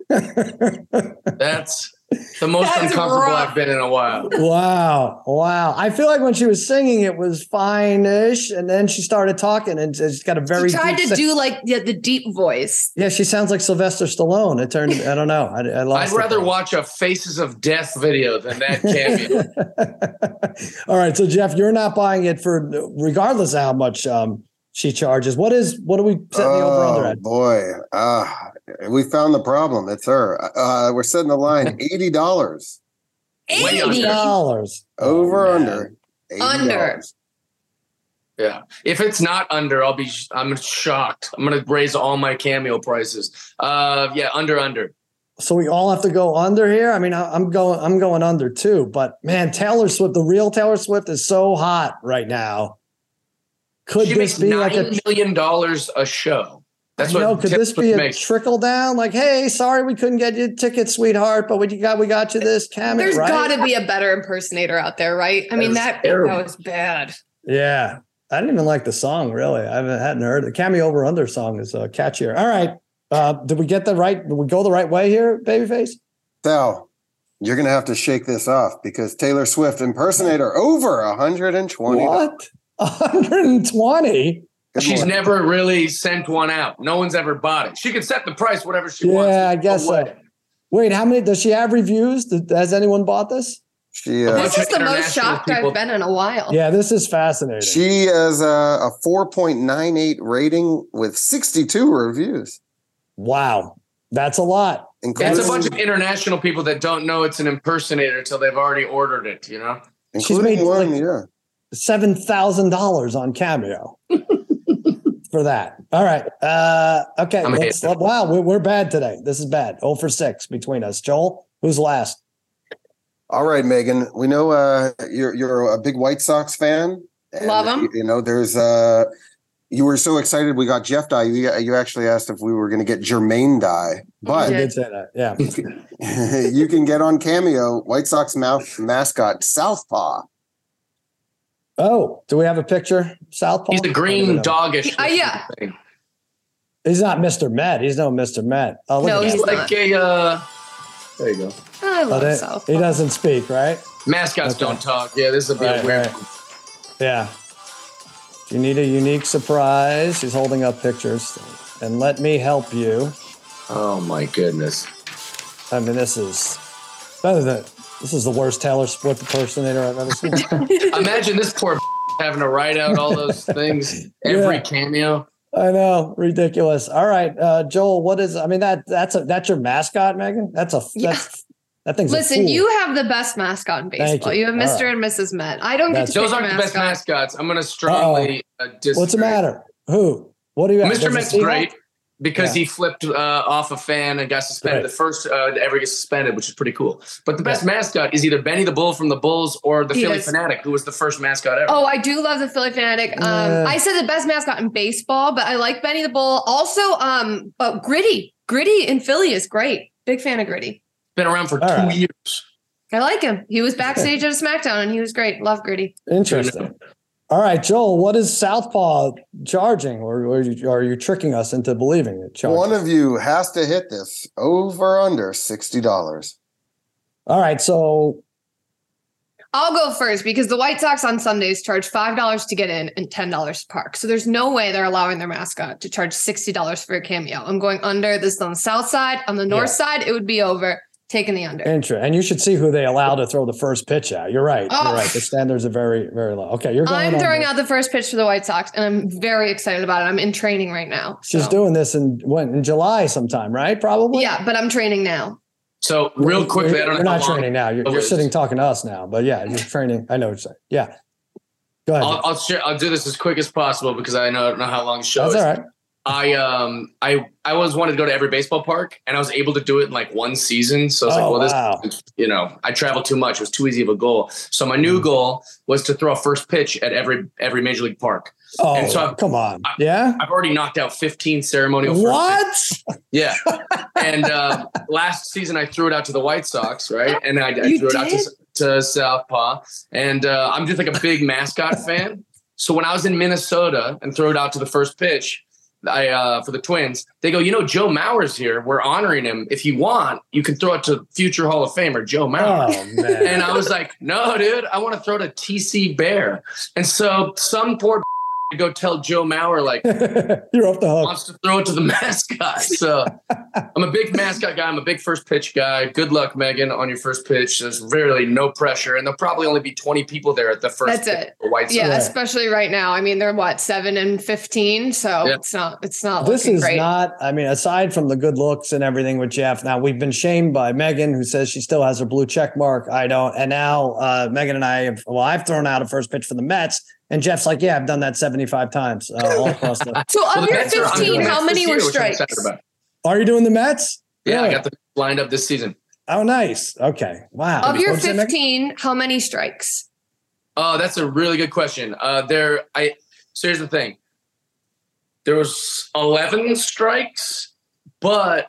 that's the most That's uncomfortable rough. I've been in a while. Wow. Wow. I feel like when she was singing, it was fine-ish, and then she started talking, and she's got a very. He tried deep to si- do like the, the deep voice. Yeah, she sounds like Sylvester Stallone. It turned. I don't know. I, I lost. I'd rather there. watch a Faces of Death video than that <laughs> cameo. All right, so Jeff, you're not buying it for regardless of how much um, she charges. What is what do we set the over under Oh at? boy, ah, we found the problem. It's her. Uh, we're setting the line <laughs> eighty dollars Eighty. Dollars over Oh, under. $80. Under. Yeah. If it's not under, I'll be. I'm shocked. I'm gonna raise all my cameo prices. Uh, yeah, under, under. So we all have to go under here. I mean, I, I'm going. I'm going under too. But man, Taylor Swift, the real Taylor Swift, is so hot right now. Could she this makes be nine like a? million dollars a show. That's I know, could this be a makes. trickle down? Like, hey, sorry we couldn't get you tickets, sweetheart, but we got we got you this camera. There's right? got to be a better impersonator out there, right? I mean that terrible. that was bad. Yeah. I didn't even like the song, really. I haven't hadn't heard the cameo over under song is uh, catchier. All right. Uh, did we get the right? Did we go the right way here, babyface? Sal, you're gonna have to shake this off because Taylor Swift impersonator over 120. What? 120? She's never really sent one out. No one's ever bought it. She can set the price whatever she wants. Yeah, I guess so. Wait, how many does she have reviews? Has anyone bought this? She, uh, This is the most shocked I've been in a while. Yeah, this is fascinating. she has a, a 4.98 rating with 62 reviews. Wow, that's a lot. It's a bunch of international people that don't know it's an impersonator until they've already ordered it, you know? She's made one, like yeah. seven thousand dollars on Cameo <laughs> for that. All right. Uh, okay. Let's, wow, we're, we're bad today. This is bad. Oh for six between us. Joel, who's last? All right, Megan. We know uh, you're you're a big White Sox fan. and, them. You know, there's uh, you were so excited we got Jeff Dye. You, you actually asked if we were going to get Jermaine Dye, but I did say that. Yeah. <laughs> you can get on Cameo White Sox mouth mascot Southpaw. Oh, do we have a picture? Southpaw. He's the green doggish. Uh, yeah. thing. He's not Mr. Met. He's no Mr. Met. Oh, look No, at that. he's Like a, uh, there you go. I Oh, love they- South. he doesn't speak, right? Mascots Okay. don't talk. Yeah, this will be Right, a weird right. Yeah. If you need a unique surprise, he's holding up pictures. And let me help you. Oh my goodness. I mean, this is better than this is the worst Taylor Swift impersonator I've ever seen. <laughs> Imagine this poor <laughs> having to write out all those things, every Yeah. cameo. I know, ridiculous. All right, uh, Joel, what is? I mean that that's a that's your mascot, Megan. That's a that's that thing's. a Listen, fool. you have the best mascot in Thank baseball. you. You, have Mr. right. and Mrs. Met. I don't get That's- to Those aren't the best mascots. I'm going to strongly uh, disagree. What's the matter? Who? What do you have? Mr. Does it Met's great like- because Yeah. he flipped uh, off a fan and got suspended. Right. The first uh, to ever get suspended, which is pretty cool. But the best mascot is either Benny the Bull from the Bulls or the He Philly is. Phanatic, who was the first mascot ever. Oh, I do love the Phillie Phanatic. Um, Yeah. I said the best mascot in baseball, but I like Benny the Bull. Also, um, uh, Gritty. Gritty in Philly is great. Big fan of Gritty. Been around for All two right. years. I like him. He was backstage at a SmackDown and he was great. Love Gritty. Interesting. All right, Joel, what is Southpaw charging, or, or are, you, are you tricking us into believing it? Charging? One of you has to hit this over under sixty dollars. All right, so I'll go first because the White Sox on Sundays charge five dollars to get in and ten dollars to park. So there's no way they're allowing their mascot to charge sixty dollars for a cameo. I'm going under. This is on the south side. On the north side, it would be over. Taking the under. intro, and you should see who they allow to throw the first pitch at. You're right. Oh. You're right. Oh. The standards are very, very low. Okay, you're going. I'm throwing out the first pitch for the White Sox, and I'm very excited about it. I'm in training right now. She's doing this in when in July sometime, right? Probably. Yeah, but I'm training now. So real quickly, I don't You're not training now. You're, you're sitting talking to us now, but yeah, you're <laughs> training. I know what you're saying. Yeah. Go ahead. I'll, I'll share. I'll do this as quick as possible because I know, I don't know how long the show That's is. all right. I um I I always wanted to go to every baseball park and I was able to do it in like one season. So I was Oh, like, well, this wow. you know, I traveled too much. It was too easy of a goal. So my new goal was to throw a first pitch at every every major league park. Oh, and so I've- come on. Yeah. I've already knocked out 15 ceremonial. What? Yeah. and uh, last season I threw it out to the White Sox, right? And I, I threw it out to, to Southpaw. And uh, I'm just like a big mascot fan. So when I was in Minnesota and threw it out to the first pitch, I uh, for the Twins, they go, you know, Joe Mauer's here. We're honoring him. If you want, you can throw it to future Hall of Famer Joe Mauer. Oh. <laughs> And I was like, no, dude, I want to throw to TC Bear. And so some poor to go tell Joe Mauer like <laughs> you're off the hook. wants to throw it to the <laughs> mascot. So I'm a big mascot guy. I'm a big first pitch guy. Good luck, Megan, on your first pitch. There's really no pressure, and there'll probably only be 20 people there at the first. That's pitch it. for White Sox. Yeah, especially right now. I mean, they're what seven and fifteen, so Yeah. it's not it's not This is great. not, I mean, aside from the good looks and everything with Jeff, now we've been shamed by Megan, who says she still has her blue check mark. I don't. And now uh, Megan and I have, well, I've thrown out a first pitch for the Mets. And Jeff's like, yeah, I've done that 75 times uh, all across the. <laughs> so Well, of the your Mets are under the fifteen, how many were year, which I'm strikes? Are you doing the Mets? Yeah, I got them lined up this season. Oh, nice. Okay. Wow. Of your What'd you say, Megan? fifteen, how many strikes? Oh, that's a really good question. Uh, there, I. So here's the thing. There was 11 strikes, but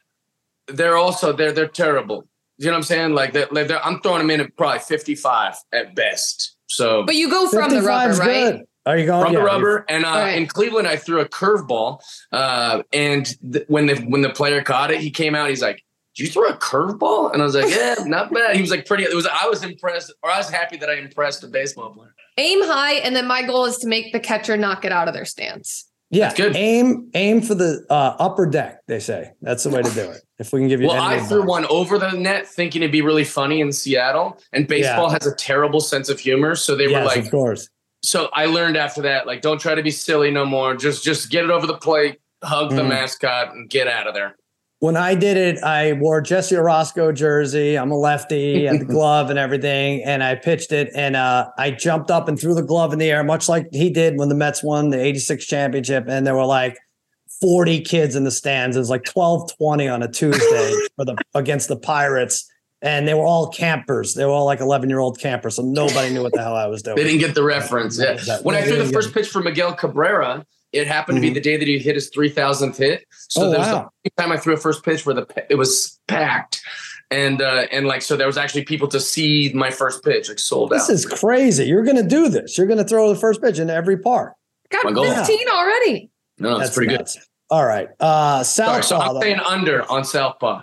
they're also they're they're terrible. You know what I'm saying? Like they're, like I'm throwing them in at probably 55 at best. So But you go from the 55's rubber, right? good. Are you going from yeah, the rubber? And uh, Right. in Cleveland, I threw a curveball, uh, and th- when the when the player caught it, he came out. He's like, "Did you throw a curveball?" And I was like, <laughs> "Yeah, not bad." He was like, "Pretty." It was. I was impressed, or I was happy that I impressed a baseball player. Aim high, and then my goal is to make the catcher knock it out of their stance. Yeah, That's good. Aim, aim for the uh, upper deck. They say that's the way to do it. If we can give you, Well, I threw advice. one over the net, thinking it'd be really funny in Seattle. And baseball has a terrible sense of humor, so they were like, of course. so I learned after that, like, don't try to be silly no more. Just just get it over the plate, hug the Mhm. mascot, and get out of there. When I did it, I wore Jesse Orosco jersey. I'm a lefty, and the <laughs> glove and everything, and I pitched it, and uh, I jumped up and threw the glove in the air, much like he did when the Mets won the '86 championship, and there were like 40 kids in the stands. It was like 12:20 on a Tuesday <laughs> for the against the Pirates, and they were all campers. They were all like 11 year old campers, so nobody knew what the hell I was doing. They didn't get the reference. Yeah. When I threw the first pitch for Miguel Cabrera, it happened to be Mhm. the day that he hit his 3,000th hit. So Oh, there was wow. the time I threw a first pitch where the it was packed. And uh, and like so there was actually people to see my first pitch, like sold This out. This is crazy. You're going to do this. You're going to throw the first pitch in every park. Got My goal. 15 already. no, it's That's pretty nuts. All right. Uh, Sorry, so Southpaw. I'm saying under on Southpaw.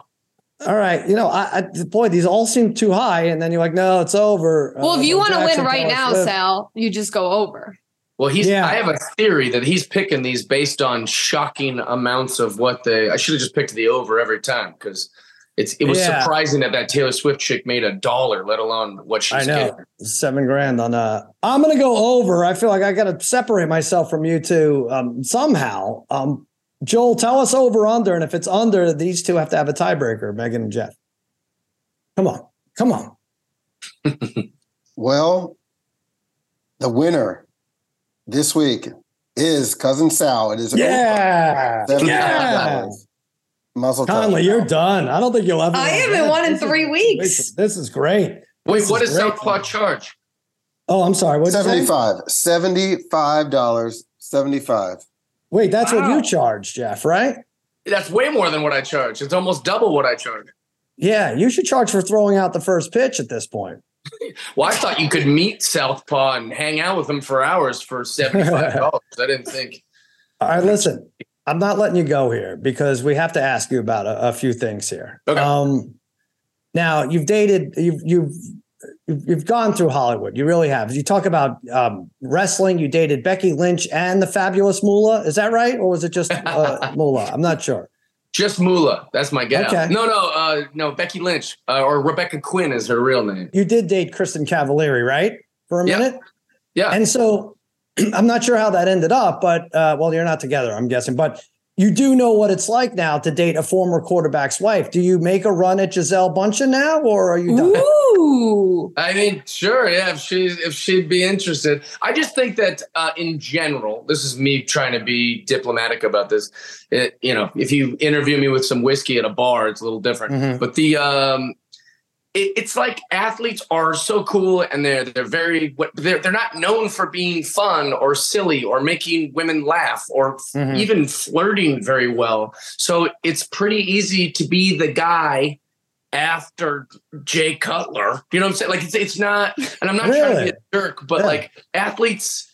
All right. You know, I, I boy, these all seem too high, and then you're like, no, it's over. Well, Uh, if you want to win right now, Swift. Sal, you just go over. Well, he's. Yeah. I have a theory that he's picking these based on shocking amounts of what they. I should have just picked the over every time because it's. It was Yeah. surprising that that Taylor Swift chick made a dollar, let alone what she's I know getting. seven grand on. Uh, I'm going to go over. I feel like I got to separate myself from you two um, somehow. Um, Joel, tell us over under, and if it's under, these two have to have a tiebreaker. Megan and Jeff. Come on, come on. <laughs> Well, the winner this week is cousin Sal. It is Yeah, yeah. Muzzle top. Connolly, you're done. I don't think you'll ever. I win haven't again. won in This is- three weeks. This is great. Wait, This what is does great. Southpaw charge? Oh, I'm sorry. What 75 $75. 75 Wait, that's what you charge, Jeff, right? That's way more than what I charge. It's almost double what I charge. Yeah, you should charge for throwing out the first pitch at this point. <laughs> Well, I thought you could meet Southpaw and hang out with him for hours for seventy-five <laughs> dollars. I didn't think. All right, listen, I'm not letting you go here because we have to ask you about a, a few things here. Okay. Um, now you've dated, you've you've you've you've gone through Hollywood. You really have. You talk about um, wrestling. You dated Becky Lynch and the Fabulous Moolah. Is that right, or was it just uh, <laughs> Moolah? I'm not sure. Just Moolah. That's my gal. Okay. No, no, uh, no. Becky Lynch uh, or Rebecca Quin is her real name. You did date Kristin Cavallari, right, for a Yeah. minute? Yeah. And so <clears throat> I'm not sure how that ended up, but uh, well, you're not together, I'm guessing. But you do know what it's like now to date a former quarterback's wife. Do you make a run at Gisele Bündchen now, or are you done? Ooh. I mean, sure, yeah. If she's if she'd be interested, I just think that uh, in general, this is me trying to be diplomatic about this. It, you know, if you interview me with some whiskey at a bar, it's a little different. Mhm. But the um, it, it's like athletes are so cool, and they're they're very they're they're not known for being fun or silly or making women laugh or Mhm. even flirting very well. So it's pretty easy to be the guy after Jay Cutler. You know what I'm saying? Like it's it's not, and I'm not trying to be a jerk, but Yeah. like athletes,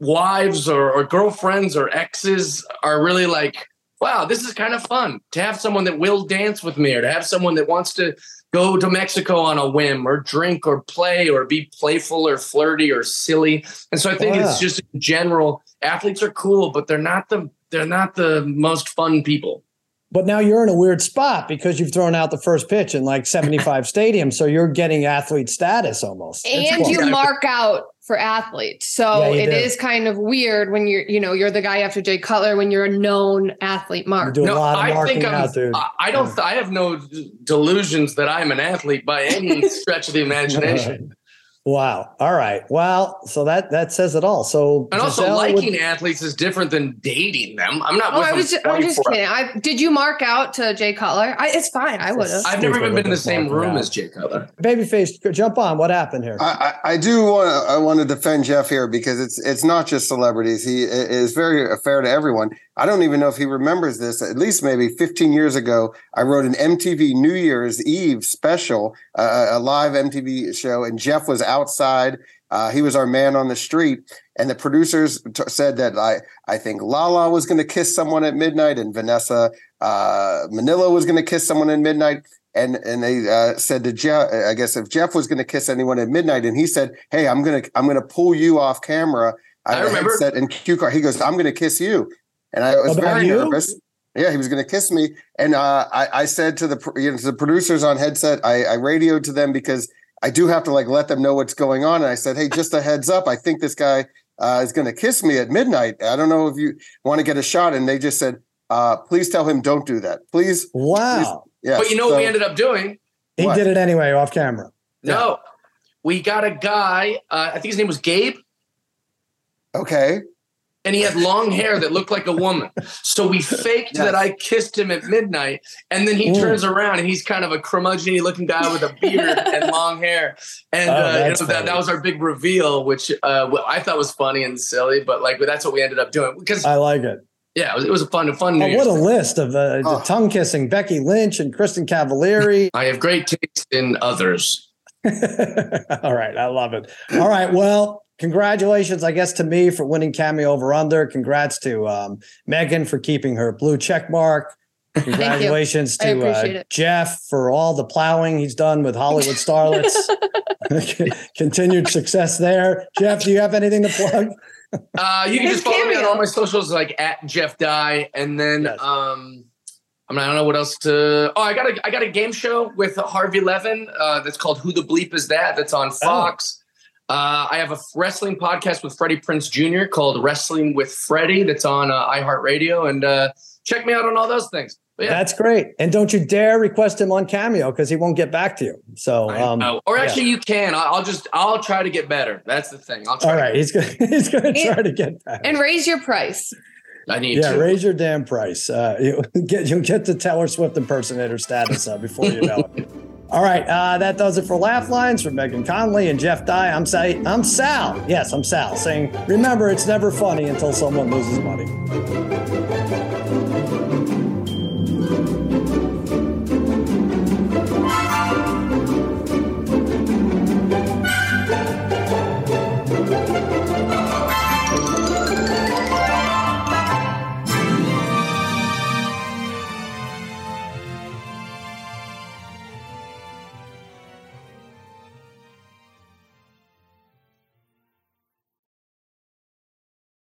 wives or, or girlfriends or exes are really like, wow, this is kind of fun to have someone that will dance with me or to have someone that wants to go to Mexico on a whim or drink or play or be playful or flirty or silly. And so I think Wow. it's just in general, athletes are cool, but they're not the they're not the most fun people. But now you're in a weird spot because you've thrown out the first pitch in like 75 stadiums, so you're getting athlete status almost. And you mark out for athletes. So Yeah, it do. is kind of weird when you're, you know, you're the guy after Jay Cutler when you're a known athlete You mark. do a lot of I marking think I'm. out, dude. I, I don't. I have no delusions that I'm an athlete by any <laughs> stretch of the imagination. <laughs> Wow. All right. Well, so that that says it all. So And also, Gisele would- liking athletes is different than dating them. I'm not. Oh, I was just, I'm just kidding. I did you mark out to Jay Cutler? I, it's fine. I would have. I've never even been in the same room out. as Jay Cutler. babyface, jump on. What happened here? I, I, I do want to I want to defend Jeff here because it's it's not just celebrities. He is very fair to everyone. I don't even know if he remembers this. At least maybe 15 years ago, I wrote an MTV New Year's Eve special, uh, a live MTV show, and Jeff was outside. Uh, he was our man on the street, and the producers t- said that I I think Lala was going to kiss someone at midnight, and Vanessa uh, Minnillo was going to kiss someone at midnight. And and they uh, said to Jeff, I guess if Jeff was going to kiss anyone at midnight, and he said, "Hey, I'm gonna I'm gonna pull you off camera." I, I remember. headset and cue card. He goes, "I'm gonna kiss you," and I was About very you? nervous. Yeah, he was going to kiss me, and uh, I, I said to the you know to the producers on headset, I, I radioed to them because I do have to like let them know what's going on, and I said, "Hey, just a heads up, I think this guy uh, is going to kiss me at midnight. I don't know if you want to get a shot." And they just said, uh, "Please tell him don't do that, please." Wow. Yeah, But you know what we ended up doing? He What? did it anyway off camera. No, we got a guy. Uh, I think his name was Gabe, Okay. And he had long hair that looked like a woman. So we <laughs> faked that I kissed him at midnight, and then he Mm. turns around and he's kind of a curmudgeon looking guy with a beard <laughs> and long hair. And Oh, uh, you know, that, that was our big reveal, which uh, I thought was funny and silly, but like that's what we ended up doing because I like it. yeah, it was, it was a fun, fun. Oh, what a list of uh, the Oh. tongue kissing Becky Lynch and Kristin Cavallari. <laughs> I have great taste in others. All right, I love it. All right, well, congratulations, I guess, to me for winning Cameo over under. Congrats to um, Megan for keeping her blue check mark. <laughs> Congratulations to uh. Jeff for all the plowing he's done with Hollywood starlets. <laughs> <laughs> Continued success there. Jeff, do you have anything to plug? Uh, you can His just follow me on all my socials, like at Jeff Dye, and then Yes. um, I mean, I don't know what else to. Oh, I got a I got a game show with Harvey Levin. Uh, that's called Who the Bleep Is That? That's on Fox. Uh, I have a wrestling podcast with Freddie Prinze Jr. called Wrestling with Freddie. That's on uh, iHeartRadio, and uh, check me out on all those things. But yeah, That's great. And don't you dare request him on Cameo because he won't get back to you. So, um, know. or yeah. actually, you can. I'll, I'll just I'll try to get better. That's the thing. I'll try. all to right, he's gonna <laughs> he's gonna try to get back. and raise your price. I need Yeah, to. raise your damn price. Uh, <laughs> you get you'll get the Taylor Swift impersonator status uh, before you know it. <laughs> All right, uh, that does it for Laugh Lines from Megan Connolly and Jeff Dye. I'm Sal. I'm Sal. Yes, I'm Sal. Saying, remember, it's never funny until someone loses money.